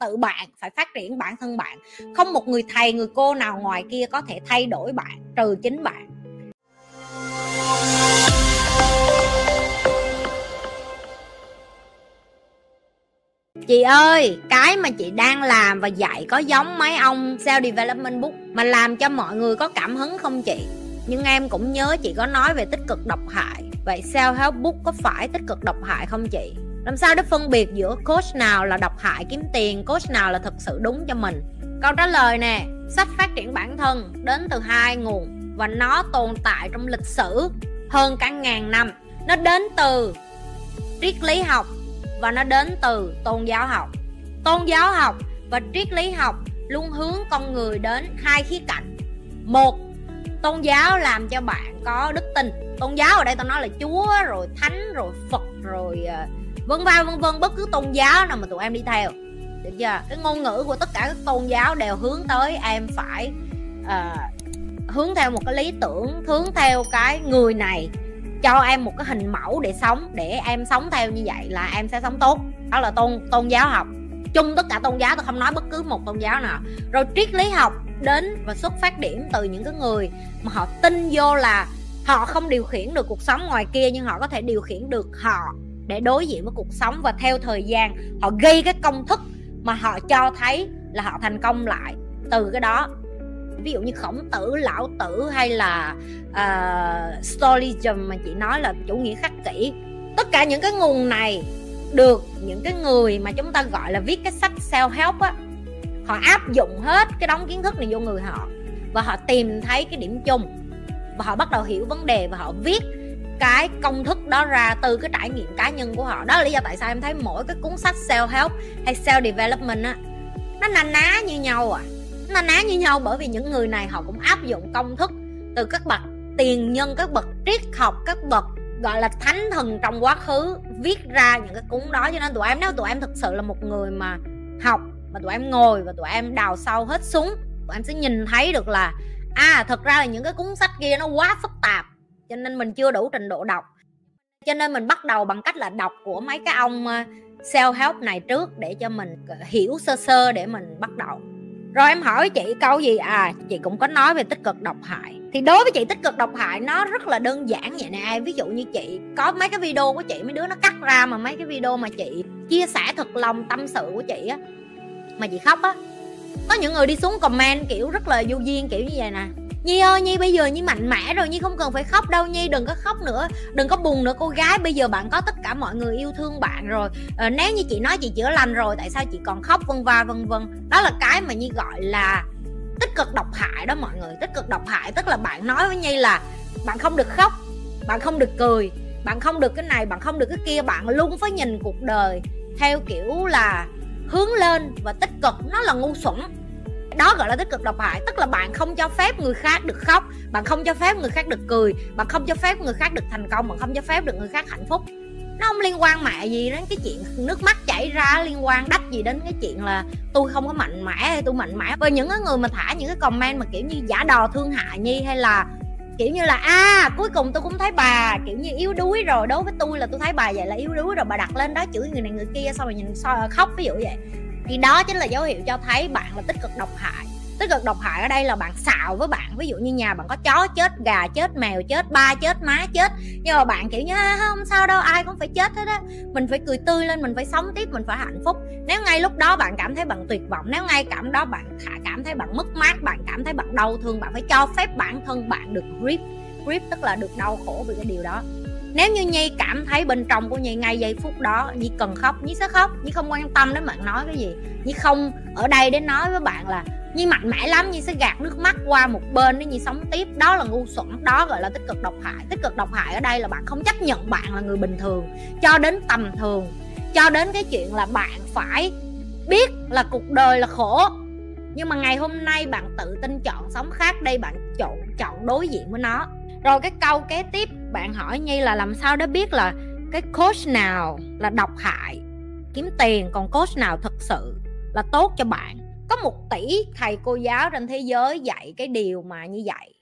tự bạn, phải phát triển bản thân bạn. Không một người thầy, người cô nào ngoài kia có thể thay đổi bạn, trừ chính bạn. Chị ơi, cái mà chị đang làm và dạy có giống mấy ông self development book mà làm cho mọi người có cảm hứng không chị? Nhưng em cũng nhớ chị có nói về tích cực độc hại. Vậy self help book có phải tích cực độc hại không chị? Làm sao để phân biệt giữa coach nào là độc hại kiếm tiền coach nào là thực sự đúng cho mình? Câu trả lời nè sách phát triển bản thân đến từ hai nguồn và nó tồn tại trong lịch sử hơn cả ngàn năm. Nó đến từ triết lý học và nó đến từ tôn giáo học. Tôn giáo học và triết lý học luôn hướng con người đến hai khía cạnh. Một tôn giáo làm cho bạn có đức tin. Tôn giáo ở đây tao nói là chúa rồi thánh rồi phật rồi uh, vân vân vân vân bất cứ tôn giáo nào mà tụi em đi theo. Được chưa? Cái ngôn ngữ của tất cả các tôn giáo đều hướng tới em phải uh, hướng theo một cái lý tưởng hướng theo cái người này cho em một cái hình mẫu để sống để em sống theo như vậy là em sẽ sống tốt. Đó là tôn tôn giáo học. Chung tất cả tôn giáo tôi không nói bất cứ một tôn giáo nào. Rồi triết lý học đến và xuất phát điểm từ những cái người mà họ tin vô là họ không điều khiển được cuộc sống ngoài kia nhưng họ có thể điều khiển được họ để đối diện với cuộc sống và theo thời gian họ gây cái công thức mà họ cho thấy là họ thành công lại từ cái đó. Ví dụ như khổng tử lão tử hay là uh, stoicism mà chị nói là chủ nghĩa khắc kỷ. Tất cả những cái nguồn này được những cái người mà chúng ta gọi là viết cái sách self help á họ áp dụng hết cái đống kiến thức này vô người họ và họ tìm thấy cái điểm chung và họ bắt đầu hiểu vấn đề và họ viết cái công thức đó ra từ cái trải nghiệm cá nhân của họ. Đó là lý do tại sao em thấy mỗi cái cuốn sách self help hay self development á, nó na ná như nhau à. Nó ná như nhau bởi vì những người này họ cũng áp dụng công thức từ các bậc tiền nhân, các bậc triết học, các bậc, gọi là, thánh thần trong quá khứ, viết ra những cái cuốn đó. Cho nên tụi em, nếu tụi em thực sự là một người mà học, mà tụi em ngồi và tụi em đào sâu hết súng tụi em sẽ nhìn thấy được là à thật ra là những cái cuốn sách kia nó quá phức tạp cho nên mình chưa đủ trình độ đọc. Cho nên mình bắt đầu bằng cách là đọc của mấy cái ông ờ, self help này trước để cho mình ờ, hiểu sơ sơ để mình bắt đầu. Rồi em hỏi chị câu gì? À chị cũng có nói về tích cực độc hại. Thì đối với chị, tích cực độc hại nó rất là đơn giản vậy nè. Ví dụ như chị, có mấy cái video của chị, mấy đứa nó cắt ra mà mấy cái video mà chị chia sẻ thật lòng tâm sự của chị á, mà chị khóc á. Có những người đi xuống comment kiểu rất là vô duyên kiểu như vậy nè. Nhi ơi Nhi bây giờ Nhi mạnh mẽ rồi Nhi không cần phải khóc đâu Nhi đừng có khóc nữa Đừng có buồn nữa cô gái. Bây giờ bạn có tất cả mọi người yêu thương bạn rồi. À, Nếu như chị nói chị chữa lành rồi Tại sao chị còn khóc vân va vân vân? Đó là cái mà Nhi gọi là tích cực độc hại đó mọi người Tích cực độc hại. Tức là bạn nói với Nhi là Bạn không được khóc Bạn không được cười Bạn không được cái này Bạn không được cái kia Bạn luôn phải nhìn cuộc đời Theo kiểu là hướng lên và tích cực. Nó là ngu xuẩn đó gọi là tích cực độc hại tức là bạn không cho phép người khác được khóc bạn không cho phép người khác được cười bạn không cho phép người khác được thành công bạn không cho phép được người khác hạnh phúc. Nó không liên quan mẹ gì đến cái chuyện nước mắt chảy ra liên quan đắt gì đến cái chuyện là tôi không có mạnh mẽ hay tôi mạnh mẽ. Và những cái người mà thả những cái comment mà kiểu như giả đò thương hại nhi hay là kiểu như là a à, cuối cùng tôi cũng thấy bà kiểu như yếu đuối rồi đối với tôi là tôi thấy bà vậy là yếu đuối rồi bà đặt lên đó chửi người này người kia xong rồi nhìn soi khóc ví dụ vậy thì đó chính là dấu hiệu cho thấy bạn là tích cực độc hại. Tích cực độc hại ở đây là bạn xạo với bạn. Ví dụ như nhà bạn có chó, chết gà, chết mèo, chết ba, chết má, chết. Nhưng mà bạn kiểu như à, không sao đâu, ai cũng phải chết hết á. Mình phải cười tươi lên, mình phải sống tiếp, mình phải hạnh phúc. Nếu ngay lúc đó bạn cảm thấy bạn tuyệt vọng, nếu ngay cảm đó bạn cảm thấy bạn mất mát, bạn cảm thấy bạn đau thương, bạn phải cho phép bản thân bạn được grip grip tức là được đau khổ vì cái điều đó nếu như nhi cảm thấy bên trong của nhi ngay giây phút đó, nhi cần khóc, nhi sẽ khóc, nhi không quan tâm đến bạn nói cái gì. Nhi không ở đây để nói với bạn là nhi mạnh mẽ lắm, nhi sẽ gạt nước mắt qua một bên để nhi sống tiếp. Đó là ngu xuẩn, đó gọi là tích cực độc hại. Tích cực độc hại ở đây là bạn không chấp nhận bạn là người bình thường, cho đến tầm thường, cho đến cái chuyện là bạn phải biết là cuộc đời là khổ. Nhưng mà ngày hôm nay bạn tự tin chọn sống khác, đây bạn chọn chọn đối diện với nó. Rồi cái câu kế tiếp bạn hỏi nhi là làm sao để biết là cái coach nào là độc hại, kiếm tiền, còn coach nào thật sự là tốt cho bạn? Có một tỷ thầy cô giáo trên thế giới dạy cái điều mà như vậy.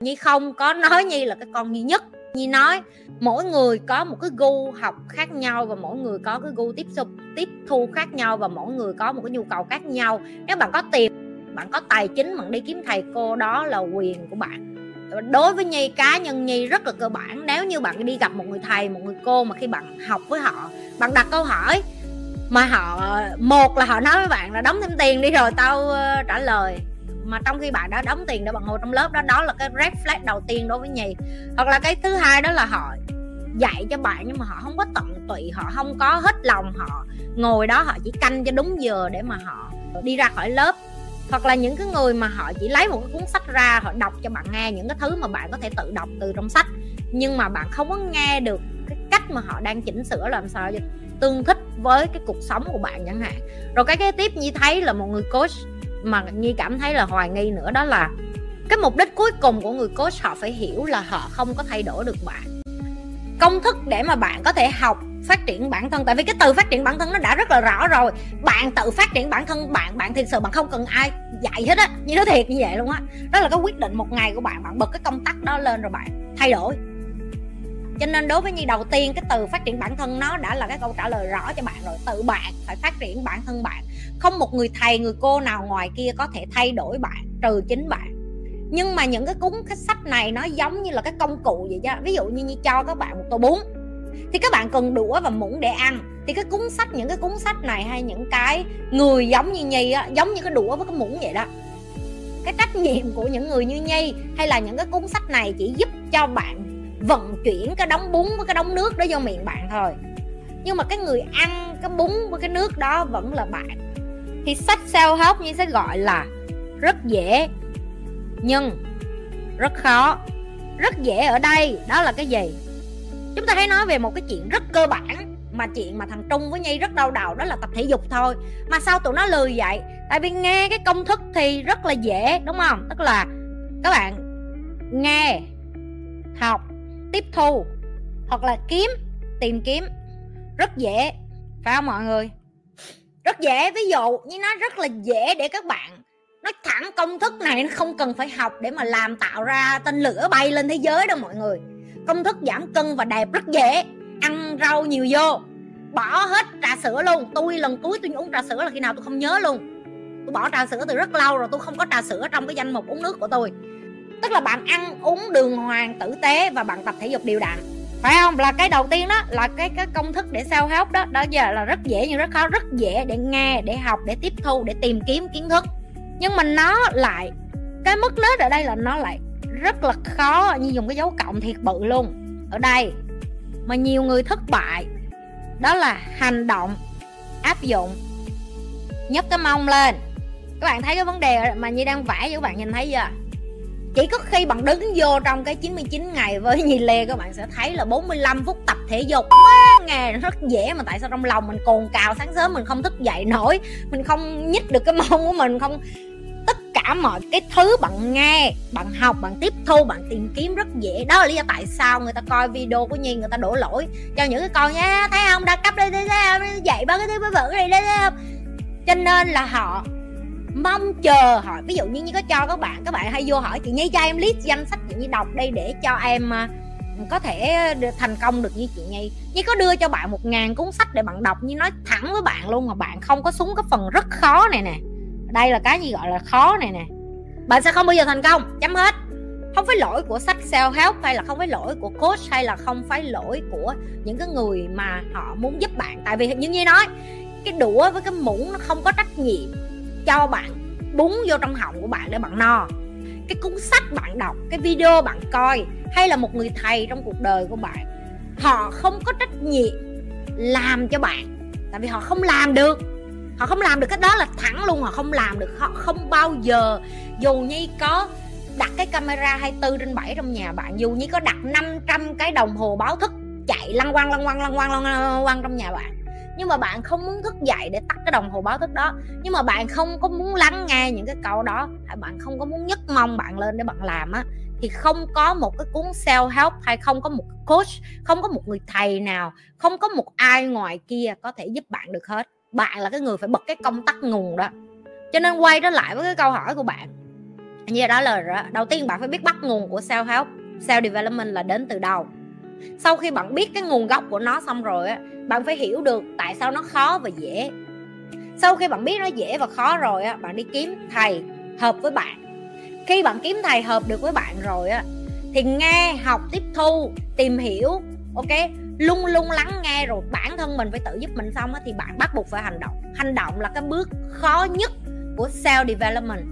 Nhi không có nói nhi là cái con duy nhất. Nhi nói mỗi người có một cái gu học khác nhau và mỗi người có cái gu tiếp xúc, tiếp thu khác nhau và mỗi người có một cái nhu cầu khác nhau. Nếu bạn có tiền, bạn có tài chính, bạn đi kiếm thầy cô đó là quyền của bạn đối với nhi, cá nhân nhi rất là cơ bản. Nếu như bạn đi gặp một người thầy, một người cô mà khi bạn học với họ, bạn đặt câu hỏi mà họ, một là họ nói với bạn là đóng thêm tiền đi rồi tao ờ, trả lời. Mà trong khi bạn đã đóng tiền để bạn ngồi trong lớp đó đó là cái red flag đầu tiên đối với nhì hoặc là cái thứ hai đó là họ dạy cho bạn nhưng mà họ không có tận tụy, họ không có hết lòng, họ ngồi đó, họ chỉ canh cho đúng giờ để mà họ đi ra khỏi lớp hoặc là những cái người mà họ chỉ lấy một cái cuốn sách ra, họ đọc cho bạn nghe những cái thứ mà bạn có thể tự đọc từ trong sách. Nhưng mà bạn không có nghe được cái cách mà họ đang chỉnh sửa làm sao cho tương thích với cái cuộc sống của bạn chẳng hạn. Rồi cái kế tiếp như thấy là một người coach mà nhi cảm thấy là hoài nghi nữa, đó là cái mục đích cuối cùng của người coach họ phải hiểu là họ không có thay đổi được bạn. Công thức để mà bạn có thể học phát triển bản thân. Tại vì cái từ phát triển bản thân nó đã rất là rõ rồi. Bạn tự phát triển bản thân bạn bạn thiệt sự bạn không cần ai dạy hết á. Như nó thiệt như vậy luôn á. Đó là cái quyết định một ngày của bạn. Bạn bật cái công tắc đó lên rồi bạn thay đổi. Cho nên đối với nhi đầu tiên cái từ phát triển bản thân nó đã là cái câu trả lời rõ cho bạn rồi. Tự bạn phải phát triển bản thân bạn. Không một người thầy người cô nào ngoài kia có thể thay đổi bạn trừ chính bạn. Nhưng mà những cái cuốn cái sách này nó giống như là cái công cụ vậy đó. Ví dụ như, như cho các bạn một tô bún thì các bạn cần đũa và muỗng để ăn. Thì cái cuốn sách, những cái cuốn sách này hay những cái người giống như nhi á, giống như cái đũa với cái muỗng vậy đó. Cái trách nhiệm của những người như nhi hay là những cái cuốn sách này chỉ giúp cho bạn vận chuyển cái đống bún với cái đống nước đó vô miệng bạn thôi. Nhưng mà cái người ăn cái bún với cái nước đó vẫn là bạn. Thì sách self help như sẽ gọi là rất dễ, nhưng rất khó. Rất dễ ở đây, đó là cái gì? Chúng ta hãy nói về một cái chuyện rất cơ bản, mà chuyện mà thằng Trung với Nhi rất đau đầu, đó là tập thể dục thôi. Mà sao tụi nó lười vậy? Tại vì nghe cái công thức thì rất là dễ, đúng không? Tức là, các bạn, nghe, học, tiếp thu, hoặc là kiếm, tìm kiếm. Rất dễ, phải không mọi người? Rất dễ, ví dụ như nó rất là dễ để các bạn, nó thẳng công thức này, nó không cần phải học để mà làm tạo ra tên lửa bay lên thế giới đâu mọi người công thức giảm cân và đẹp rất dễ. Ăn rau nhiều vô. Bỏ hết trà sữa luôn. Tôi lần cuối tôi uống trà sữa là khi nào tôi không nhớ luôn. Tôi bỏ trà sữa từ rất lâu rồi tôi không có trà sữa trong cái danh mục uống nước của tôi. Tức là bạn ăn uống đường hoàng tử tế và bạn tập thể dục đều đặn. Phải không? Là cái đầu tiên đó, là cái cái công thức để sao help đó. Đó giờ là rất dễ nhưng rất khó, rất dễ để nghe, để học, để tiếp thu, để tìm kiếm kiến thức. Nhưng mà nó lại, cái mất nết ở đây là nó lại rất là khó như dùng cái dấu cộng thiệt bự luôn. Ở đây, mà nhiều người thất bại, đó là hành động, áp dụng. Nhấc cái mông lên. Các bạn thấy cái vấn đề mà như đang vẽ cho các bạn nhìn thấy chưa? Chỉ có khi bạn đứng vô trong cái 99 ngày với Nhi Lê, các bạn sẽ thấy là 45 phút tập thể dục. Nghe rất dễ mà tại sao trong lòng mình cồn cào, sáng sớm mình không thức dậy nổi. Mình không nhích được cái mông của mình, không cả mọi cái thứ bạn nghe, bạn học, bạn tiếp thu, bạn tìm kiếm rất dễ. Đó là lý do tại sao người ta coi video của nhi, người ta đổ lỗi cho những cái con nhá, thấy không? Đa cấp đây đây dạy ba cái thứ vớ vẩn này đây cho nên là họ mong chờ họ. Ví dụ như như có cho các bạn các bạn hay vô hỏi, chị nhi cho em list danh sách chị nhi đọc đây để cho em à, có thể thành công được như chị nhi. Nhi có đưa cho bạn một ngàn cuốn sách để bạn đọc. Như nói thẳng với bạn luôn mà bạn không có súng cái phần rất khó này nè đây là cái gì gọi là khó này nè. Bạn sẽ không bao giờ thành công, chấm hết. Không phải lỗi của sách self help hay là không phải lỗi của coach hay là không phải lỗi của những cái người mà họ muốn giúp bạn. Tại vì như như nói, cái đũa với cái muỗng nó không có trách nhiệm cho bạn, búng vô trong họng của bạn để bạn no. Cái cuốn sách bạn đọc, cái video bạn coi hay là một người thầy trong cuộc đời của bạn, họ không có trách nhiệm làm cho bạn. Tại vì họ không làm được họ không làm được cái đó là thẳng luôn, họ không làm được. Họ không bao giờ, dù như có đặt cái camera 24 trên 7 trong nhà bạn, dù như có đặt 500 cái đồng hồ báo thức chạy lăn quăng lăn quăng lăn quăng lăn quăng trong nhà bạn. Nhưng mà bạn không muốn thức dậy để tắt cái đồng hồ báo thức đó. Nhưng mà bạn không có muốn lắng nghe những cái câu đó, hay bạn không có muốn nhấc mong bạn lên để bạn làm á, thì không có một cái cuốn self help hay không có một coach, không có một người thầy nào, không có một ai ngoài kia có thể giúp bạn được hết bạn là cái người phải bật cái công tắc nguồn đó. Cho nên quay trở lại với cái câu hỏi của bạn. Như đó là đầu tiên bạn phải biết bắt nguồn của self help, self development là đến từ đâu. Sau khi bạn biết cái nguồn gốc của nó xong rồi á, bạn phải hiểu được tại sao nó khó và dễ. Sau khi bạn biết nó dễ và khó rồi á, bạn đi kiếm thầy hợp với bạn. Khi bạn kiếm thầy hợp được với bạn rồi á, thì nghe, học, tiếp thu, tìm hiểu, ok? Luôn luôn lắng nghe rồi bản thân mình phải tự giúp mình xong á, thì bạn bắt buộc phải hành động. Hành động là cái bước khó nhất của self development.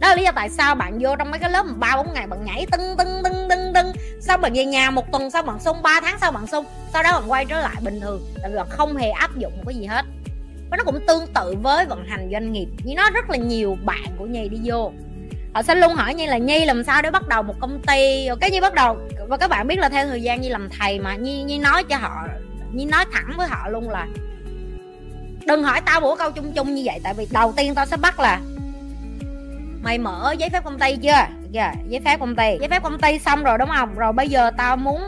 Đó là lý do tại sao bạn vô trong mấy cái lớp ba bốn ngày bạn nhảy tưng tưng tưng tưng tưng sau bạn về nhà một tuần sau bạn sung 3 tháng sau bạn sung sau đó bạn quay trở lại bình thường, tại vì bạn không hề áp dụng một cái gì hết. Và nó cũng tương tự với vận hành doanh nghiệp, như nó rất là nhiều bạn của nhi đi vô. Họ sẽ luôn hỏi như là, nhi, làm sao để bắt đầu một công ty? Cái nhi bắt đầu và các bạn biết là theo thời gian như làm thầy mà như như nói cho họ như nói thẳng với họ luôn là đừng hỏi tao bủa câu chung chung như vậy tại vì đầu tiên tao sẽ bắt là mày mở giấy phép công ty chưa? Yeah, dạ, giấy phép công ty. Giấy phép công ty xong rồi đúng không? Rồi bây giờ tao muốn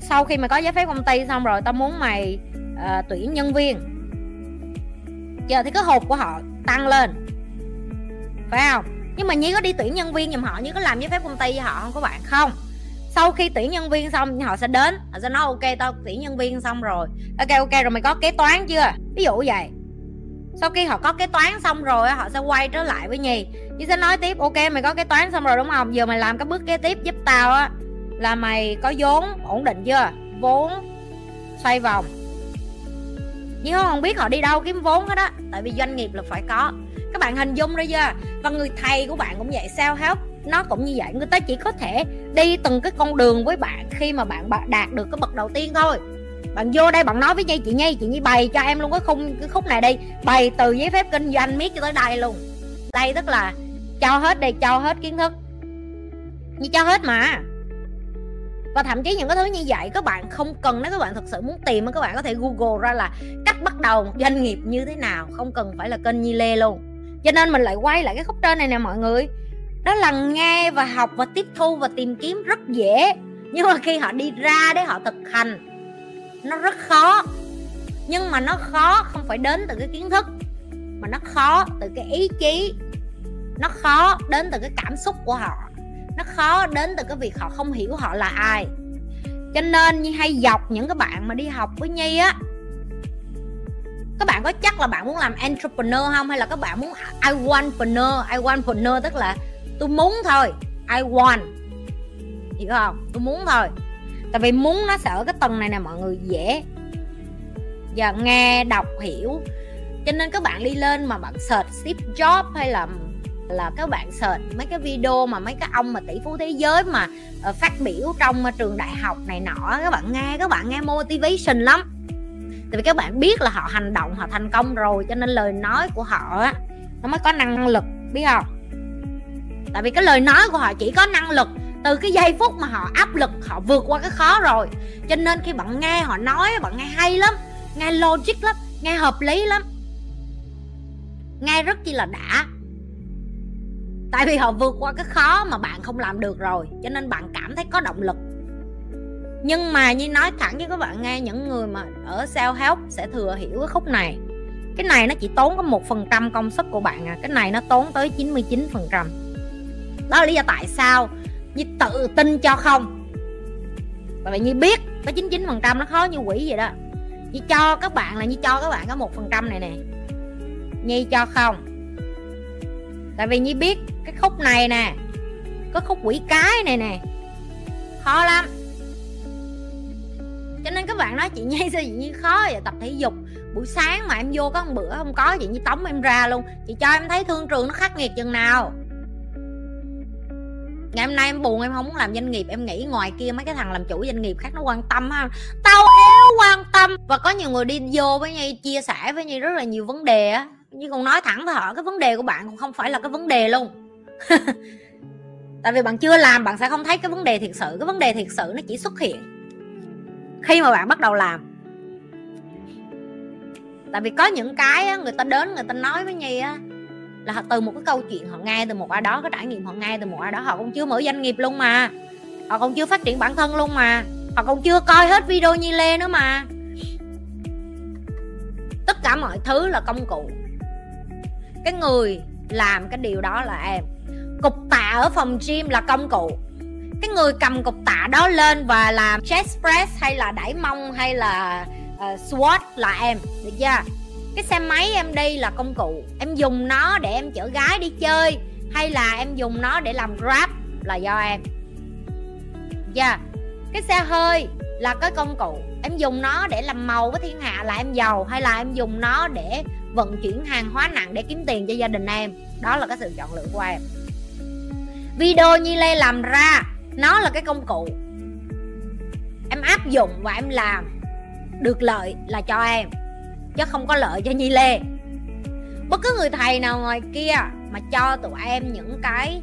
sau khi mày có giấy phép công ty xong rồi tao muốn mày uh, tuyển nhân viên. Giờ thì cái hộp của họ tăng lên. Phải không? Nhưng mà nhi có đi tuyển nhân viên giùm họ như có làm giấy phép công ty với họ không? Các bạn không? Sau khi tuyển nhân viên xong, họ sẽ đến. Họ sẽ nói, ok, tao tuyển nhân viên xong rồi. Ok ok, rồi mày có kế toán chưa? Ví dụ vậy. Sau khi họ có kế toán xong rồi họ sẽ quay trở lại với nhi. Nhi sẽ nói tiếp, ok, mày có kế toán xong rồi, đúng không? Giờ mày làm cái bước kế tiếp giúp tao á, là mày có vốn ổn định chưa? Vốn xoay vòng. Nhưng không biết họ đi đâu kiếm vốn hết á, tại vì doanh nghiệp là phải có. Các bạn hình dung ra chưa? Và người thầy của bạn cũng vậy sao help nó cũng như vậy, người ta chỉ có thể đi từng cái con đường với bạn khi mà bạn đạt được cái bậc đầu tiên thôi. Bạn vô đây bạn nói với nhi chị nhi chị nhi bày cho em luôn cái khung, cái khúc này đi. Bày từ giấy phép kinh doanh miết cho tới đây luôn. Đây tức là cho hết đây cho hết kiến thức. Như cho hết mà. Và thậm chí những cái thứ như vậy, các bạn không cần, nếu các bạn thật sự muốn tìm, các bạn có thể google ra là cách bắt đầu một doanh nghiệp như thế nào, không cần phải là kênh nhi lê luôn. Cho nên mình lại quay lại cái khúc trên này nè mọi người đó là nghe và học và tiếp thu và tìm kiếm rất dễ. Nhưng mà khi họ đi ra để họ thực hành, nó rất khó. Nhưng mà nó khó không phải đến từ cái kiến thức, mà nó khó từ cái ý chí. Nó khó đến từ cái cảm xúc của họ. Nó khó đến từ cái việc họ không hiểu họ là ai. Cho nên như hay dọc những cái bạn mà đi học với nhi á, các bạn có chắc là bạn muốn làm entrepreneur không? Hay là các bạn muốn I want I wantpreneur tức là tôi muốn thôi. I want. Hiểu không? Tôi muốn thôi. Tại vì muốn nó sẽ ở cái tầng này nè mọi người dễ. Giờ nghe đọc hiểu. Cho nên các bạn đi lên mà bạn search Steve Jobs hay là là các bạn search mấy cái video mà mấy cái ông mà tỷ phú thế giới mà uh, phát biểu trong uh, trường đại học này nọ các bạn nghe các bạn nghe motivation lắm. Tại vì các bạn biết là họ hành động họ thành công rồi cho nên lời nói của họ á nó mới có năng lực biết không? Tại vì cái lời nói của họ chỉ có năng lực từ cái giây phút mà họ áp lực, họ vượt qua cái khó rồi. Cho nên khi bạn nghe họ nói, bạn nghe hay lắm, nghe logic lắm, nghe hợp lý lắm, nghe rất chi là đã. Tại vì họ vượt qua cái khó mà bạn không làm được rồi, cho nên bạn cảm thấy có động lực. Nhưng mà như nói thẳng với các bạn nghe, những người mà ở self help sẽ thừa hiểu cái khúc này. Cái này nó chỉ tốn có một phần trăm công sức của bạn à cái này nó tốn tới 99 phần trăm đó là lý do tại sao như tự tin cho không? Tại vì như biết có 99 phần trăm nó khó như quỷ vậy đó. Như cho các bạn là như cho các bạn có một phần trăm này nè. Nhi cho không? Tại vì nhi biết cái khúc này nè, có khúc quỷ cái này nè. Khó lắm. Cho nên các bạn nói chị nhi sao chị nhi khó vậy? Tập thể dục, buổi sáng mà em vô có một bữa không có, chị nhi tống em ra luôn. Chị cho em thấy thương trường nó khắc nghiệt chừng nào ngày hôm nay em buồn em không muốn làm doanh nghiệp em nghĩ ngoài kia mấy cái thằng làm chủ doanh nghiệp khác nó quan tâm ha. Tao éo quan tâm. Và có nhiều người đi vô với nhi chia sẻ với nhi rất là nhiều vấn đề á. Nhưng còn nói thẳng với họ cái vấn đề của bạn cũng không phải là cái vấn đề luôn. Tại vì bạn chưa làm bạn sẽ không thấy cái vấn đề thiệt sự. Cái vấn đề thiệt sự nó chỉ xuất hiện khi mà bạn bắt đầu làm. Tại vì có những cái á, người ta đến người ta nói với nhi á là từ một cái câu chuyện họ nghe từ một ai đó cái trải nghiệm họ nghe từ một ai đó họ cũng chưa mở doanh nghiệp luôn mà. Họ còn chưa phát triển bản thân luôn mà. Họ còn chưa coi hết video nhi lê nữa mà. Tất cả mọi thứ là công cụ. Cái người làm cái điều đó là em. Cục tạ ở phòng gym là công cụ. Cái người cầm cục tạ đó lên và làm chest press hay là đẩy mông hay là uh, squat là em. Được chưa? Cái xe máy em đi là công cụ. Em dùng nó để em chở gái đi chơi, hay là em dùng nó để làm grab là do em. Dạ. Yeah. cái xe hơi là cái công cụ. Em dùng nó để làm màu với thiên hạ là em giàu, hay là em dùng nó để vận chuyển hàng hóa nặng để kiếm tiền cho gia đình em. Đó là cái sự chọn lựa của em. Video Nhi Lê làm ra, nó là cái công cụ. Em áp dụng và em làm được lợi là cho em chứ không có lợi cho Nhi Lê. Bất cứ người thầy nào ngoài kia mà cho tụi em những cái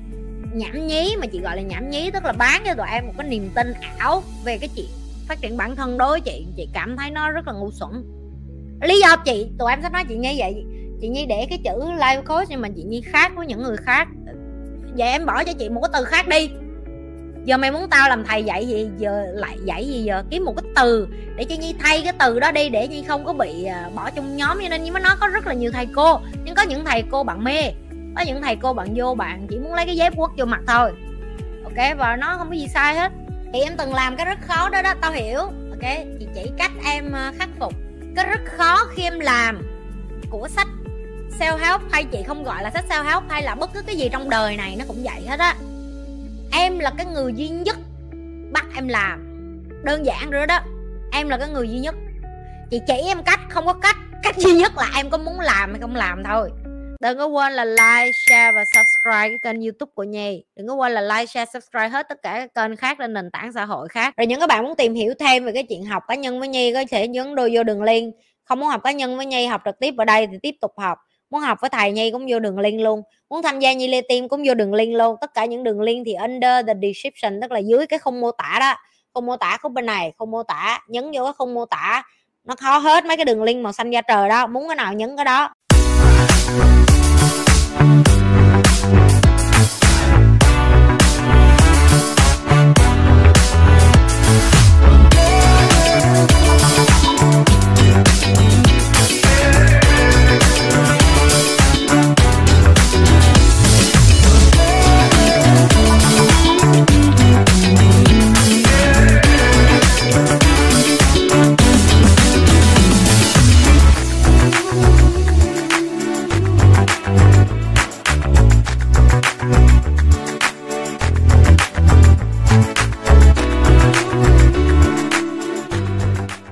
nhảm nhí, mà chị gọi là nhảm nhí, tức là bán cho tụi em một cái niềm tin ảo về cái chuyện phát triển bản thân đối với chị chị cảm thấy nó rất là ngu xuẩn. Lý do chị, tụi em sẽ nói chị như vậy. Chị nhi để cái chữ life coach nhưng mà chị nhi khác với những người khác. Vậy em bỏ cho chị một cái từ khác đi giờ mày muốn tao làm thầy dạy gì, giờ lại dạy gì giờ? Kiếm một cái từ để cho nhi thay cái từ đó đi, để nhi không có bị à, bỏ trong nhóm. Cho nên nhi mới nói có rất là nhiều thầy cô. Nhưng có những thầy cô bạn mê, có những thầy cô bạn vô bạn, chỉ muốn lấy cái dép quất vô mặt thôi. Ok và nó không có gì sai hết. Thì em từng làm cái rất khó đó đó, tao hiểu. Ok, chị chỉ cách em à, khắc phục cái rất khó khi em làm của sách self help hay chị không gọi là sách self help hay là bất cứ cái gì trong đời này nó cũng vậy hết á em là cái người duy nhất bắt em làm. Đơn giản rồi đó. Em là cái người duy nhất. Chị chỉ em cách, không có cách. Cách duy nhất là em có muốn làm hay không làm thôi. Đừng có quên là like, share và subscribe cái kênh youtube của nhi. Đừng có quên là like, share, subscribe hết tất cả các kênh khác trên nền tảng xã hội khác. Rồi những các bạn muốn tìm hiểu thêm về cái chuyện học cá nhân với nhi, có thể nhấn đôi vô đường link. Không muốn học cá nhân với nhi, học trực tiếp ở đây thì tiếp tục học muốn học với thầy nhi cũng vô đường link luôn. Muốn tham gia nhi lê tim cũng vô đường link luôn. Tất cả những đường link thì under the description, tức là dưới cái không mô tả đó. Không mô tả khúc bên này không mô tả, nhấn vô cái không mô tả. Nó khó hết mấy cái đường link màu xanh da trời đó. Muốn cái nào nhấn cái đó.